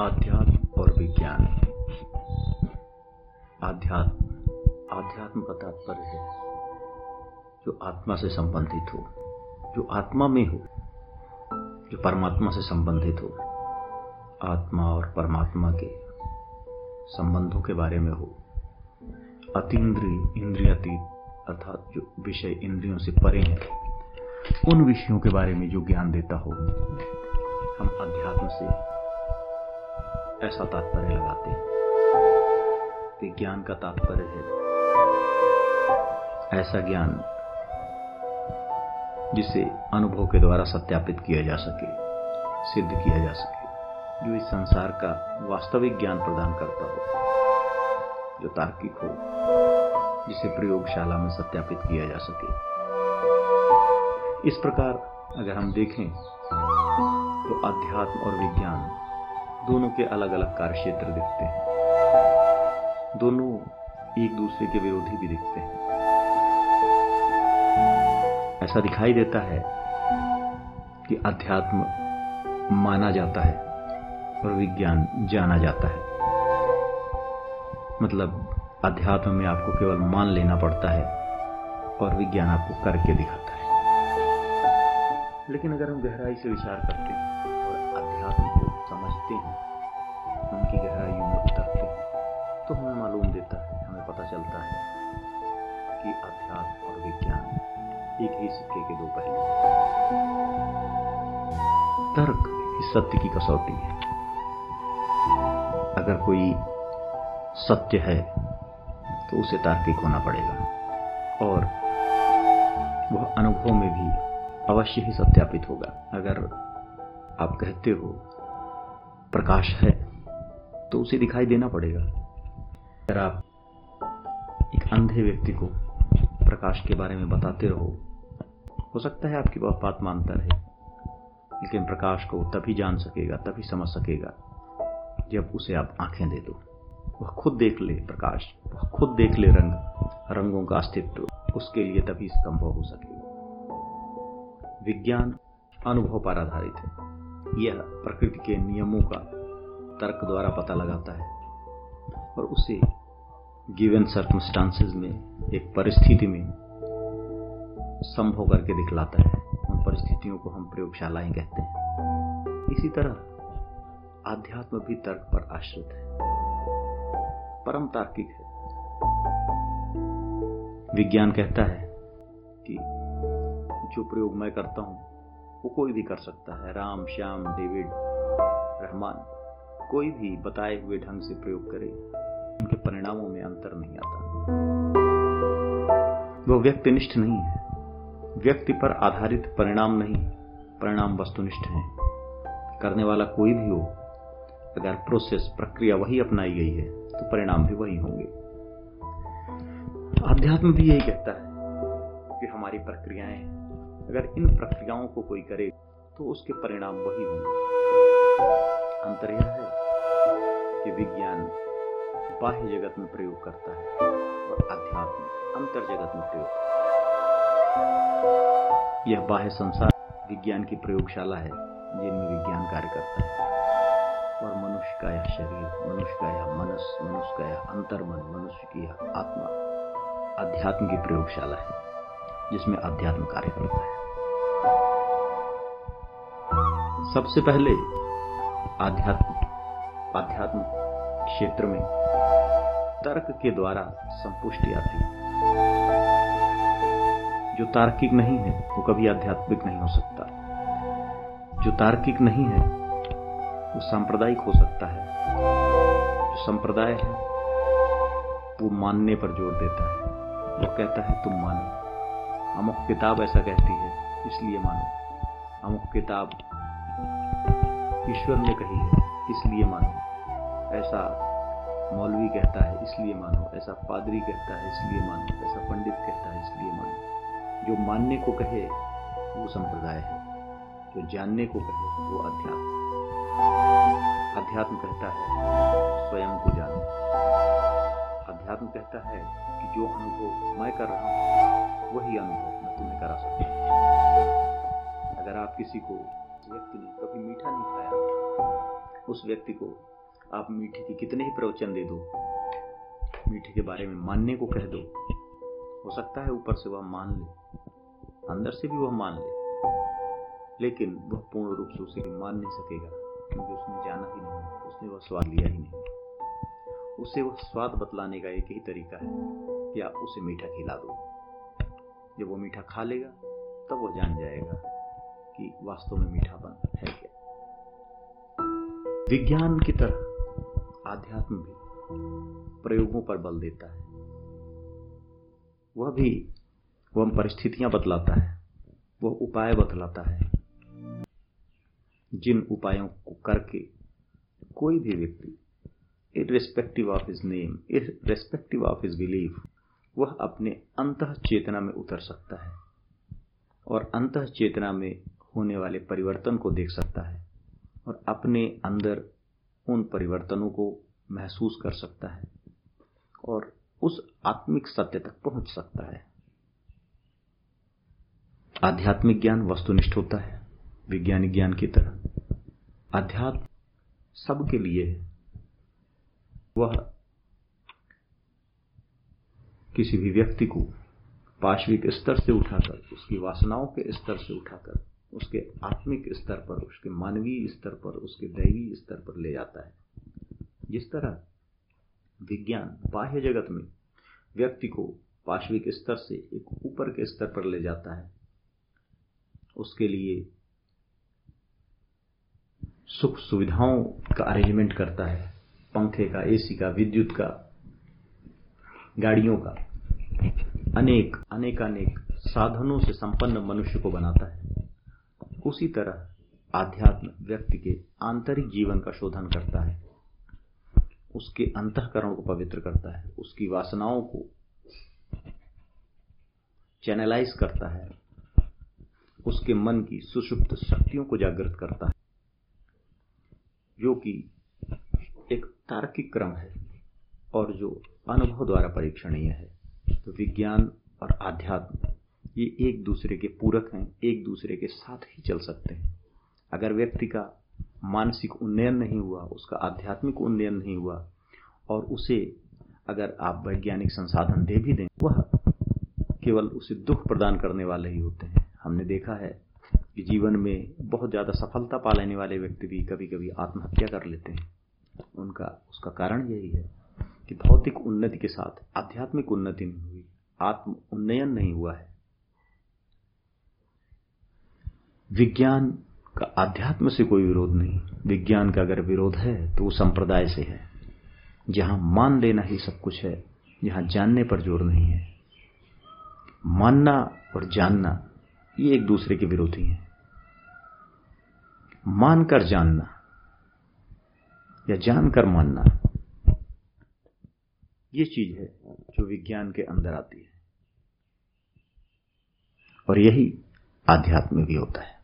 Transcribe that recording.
आध्यात्म और विज्ञान। आध्यात्म आध्यात्म का तात्पर्य है जो आत्मा से संबंधित हो, जो आत्मा में हो, जो परमात्मा से संबंधित हो, आत्मा और परमात्मा के संबंधों के बारे में हो। अतीन्द्रिय, इंद्रियातीत अर्थात जो विषय इंद्रियों से परे हैं, उन विषयों के बारे में जो ज्ञान देता हो, हम अध्यात्म से ऐसा तात्पर्य लगाते हैं। विज्ञान का तात्पर्य है। ऐसा ज्ञान जिसे अनुभव के द्वारा सत्यापित किया जा सके, सिद्ध किया जा सके, जो इस संसार का वास्तविक ज्ञान प्रदान करता हो, जो तार्किक हो, जिसे प्रयोगशाला में सत्यापित किया जा सके। इस प्रकार अगर हम देखें तो अध्यात्म और विज्ञान दोनों के अलग अलग कार्य क्षेत्र दिखते हैं। दोनों एक दूसरे के विरोधी भी दिखते हैं। ऐसा दिखाई देता है कि अध्यात्म माना जाता है और विज्ञान जाना जाता है। मतलब अध्यात्म में आपको केवल मान लेना पड़ता है और विज्ञान आपको करके दिखाता है। लेकिन अगर हम गहराई से विचार करते हैं समझते हैं। उनकी गहराइयों में उतरते हैं। तो हमें मालूम देता है, हमें पता चलता है कि अध्यात्म और विज्ञान एक ही सिक्के के दो पहलू तर्क सत्य की कसौटी है। अगर कोई सत्य है तो उसे तार्किक होना पड़ेगा। और वह अनुभव में भी अवश्य ही सत्यापित होगा। अगर आप कहते हो प्रकाश है तो उसे दिखाई देना पड़ेगा। अगर आप एक अंधे व्यक्ति को प्रकाश के बारे में बताते रहो, हो सकता है आपकी बात मानता रहे, लेकिन प्रकाश को तभी जान सकेगा, तभी समझ सकेगा, जब उसे आप आँखें दे दो। वह खुद देख ले प्रकाश, वह खुद देख ले रंग, रंगों का अस्तित्व, उसके लिए तभी संभव हो सकेगा विज्ञान अनुभव पर आधारित है। यह प्रकृति के नियमों का तर्क द्वारा पता लगाता है। और उसे गिवन सर्कमस्टांसेस में एक परिस्थिति में संभव करके दिखलाता है। उन परिस्थितियों को हम प्रयोगशालाएँ कहते हैं। इसी तरह आध्यात्म भी तर्क पर आश्रित है। परम तार्किक है। विज्ञान कहता है कि जो प्रयोग मैं करता हूँ वो कोई भी कर सकता है। राम, श्याम, डेविड, रहमान, कोई भी बताए हुए ढंग से प्रयोग करे, उनके परिणामों में अंतर नहीं आता। वो व्यक्तिनिष्ठ नहीं है। व्यक्ति पर आधारित परिणाम नहीं, परिणाम वस्तुनिष्ठ है। करने वाला कोई भी हो, अगर प्रोसेस प्रक्रिया वही अपनाई गई है तो परिणाम भी वही होंगे। अध्यात्म भी यही कहता है कि हमारी प्रक्रियाएँ अगर इन प्रक्रियाओं को कोई करे तो उसके परिणाम वही होंगे। अंतर यह है कि विज्ञान बाह्य जगत में प्रयोग करता है और अध्यात्म अंतर जगत में प्रयोग यह बाह्य संसार विज्ञान की प्रयोगशाला है, जिनमें विज्ञान कार्य करता है। और मनुष्य का यह शरीर, मनुष्य का यह मनस, मनुष्य का यह अंतर्मन, मनुष्य की यह आत्मा अध्यात्म की प्रयोगशाला है, जिसमें अध्यात्म कार्य करता है। सबसे पहले आध्यात्म आध्यात्म क्षेत्र में तर्क के द्वारा संपुष्टि आती है। जो तार्किक नहीं है, वो कभी आध्यात्मिक नहीं हो सकता। जो तार्किक नहीं है, वो सांप्रदायिक हो सकता है। जो संप्रदाय है, वो मानने पर ज़ोर देता है। वो कहता है, तुम मानो। अमुक किताब ऐसा कहती है, इसलिए मानो। अमुक किताब ईश्वर ने कही है, इसलिए मानो। ऐसा मौलवी कहता है, इसलिए मानो। ऐसा पादरी कहता है, इसलिए मानो। ऐसा पंडित कहता है, इसलिए मानो। जो मानने को कहे, वो संप्रदाय है। जो जानने को कहे, वो अध्यात्म। अध्यात्म कहता है, स्वयं को जानो। अध्यात्म कहता है कि जो अनुभव मैं कर रहा हूँ, वही अनुभव मैं तुम्हें करा सकता हूँ। अगर आप किसी को व्यक्ति ने कभी मीठा नहीं खाया। उस व्यक्ति को आप मीठे के कितने ही प्रवचन दे दो, मीठे के बारे में मानने को कह दो। हो सकता है ऊपर से वह मान ले, अंदर से भी वह मान ले, लेकिन वह पूर्ण रूप से उसे मान नहीं सकेगा, क्योंकि उसने जाना ही नहीं, उसने वह स्वाद लिया ही नहीं। उसे वह स्वाद बतलाने का एक ही तरीका है कि आप उसे मीठा खिला दो। जब वो मीठा खा लेगा, तब वो जान जाएगा। कि वास्तव में मीठापन है क्या? विज्ञान की तरह आध्यात्म भी प्रयोगों पर बल देता है। वह भी वह परिस्थितियाँ बतलाता है, वह उपाय बतलाता है। जिन उपायों को करके कोई भी व्यक्ति irrespective of his name irrespective of his belief वह अपने अंत चेतना में उतर सकता है। और अंत चेतना में होने वाले परिवर्तन को देख सकता है और अपने अंदर उन परिवर्तनों को महसूस कर सकता है और उस आत्मिक सत्य तक पहुँच सकता है। आध्यात्मिक ज्ञान वस्तुनिष्ठ होता है विज्ञानिक ज्ञान की तरह। अध्यात्म सबके लिए वह किसी भी व्यक्ति को पार्श्विक स्तर से उठाकर, उसकी वासनाओं के स्तर से उठाकर उसके आत्मिक स्तर पर, उसके मानवीय स्तर पर, उसके दैवी स्तर पर ले जाता है। जिस तरह विज्ञान बाह्य जगत में व्यक्ति को पार्श्विक स्तर से एक ऊपर के स्तर पर ले जाता है, उसके लिए सुख सुविधाओं का अरेंजमेंट करता है। पंखे का एसी का, विद्युत का, गाड़ियों का अनेक, अनेकानेक साधनों से संपन्न मनुष्य को बनाता है। उसी तरह आध्यात्म व्यक्ति के आंतरिक जीवन का शोधन करता है। उसके अंतकरण को पवित्र करता है। उसकी वासनाओं को चैनलाइज करता है। उसके मन की सुषुप्त शक्तियों को जागृत करता है, जो कि एक तार्किक क्रम है और जो अनुभव द्वारा परीक्षणीय है। तो विज्ञान और आध्यात्म ये एक दूसरे के पूरक हैं, एक दूसरे के साथ ही चल सकते हैं। अगर व्यक्ति का मानसिक उन्नयन नहीं हुआ, उसका आध्यात्मिक उन्नयन नहीं हुआ, और उसे अगर आप वैज्ञानिक संसाधन दे भी दें, वह केवल उसे दुख प्रदान करने वाले ही होते हैं। हमने देखा है कि जीवन में बहुत ज़्यादा सफलता पा लेने वाले व्यक्ति भी कभी कभी आत्महत्या कर लेते हैं। उनका, उसका कारण यही है कि भौतिक उन्नति के साथ आध्यात्मिक उन्नति नहीं हुई, आत्म उन्नयन नहीं हुआ है। विज्ञान का अध्यात्म से कोई विरोध नहीं। विज्ञान का अगर विरोध है तो वो संप्रदाय से है। जहाँ मान लेना ही सब कुछ है, जहाँ जानने पर ज़ोर नहीं है। मानना और जानना, ये एक दूसरे के विरोधी हैं। मानकर जानना, या जानकर मानना, ये चीज़ है जो विज्ञान के अंदर आती है। और यही आध्यात्म भी होता है।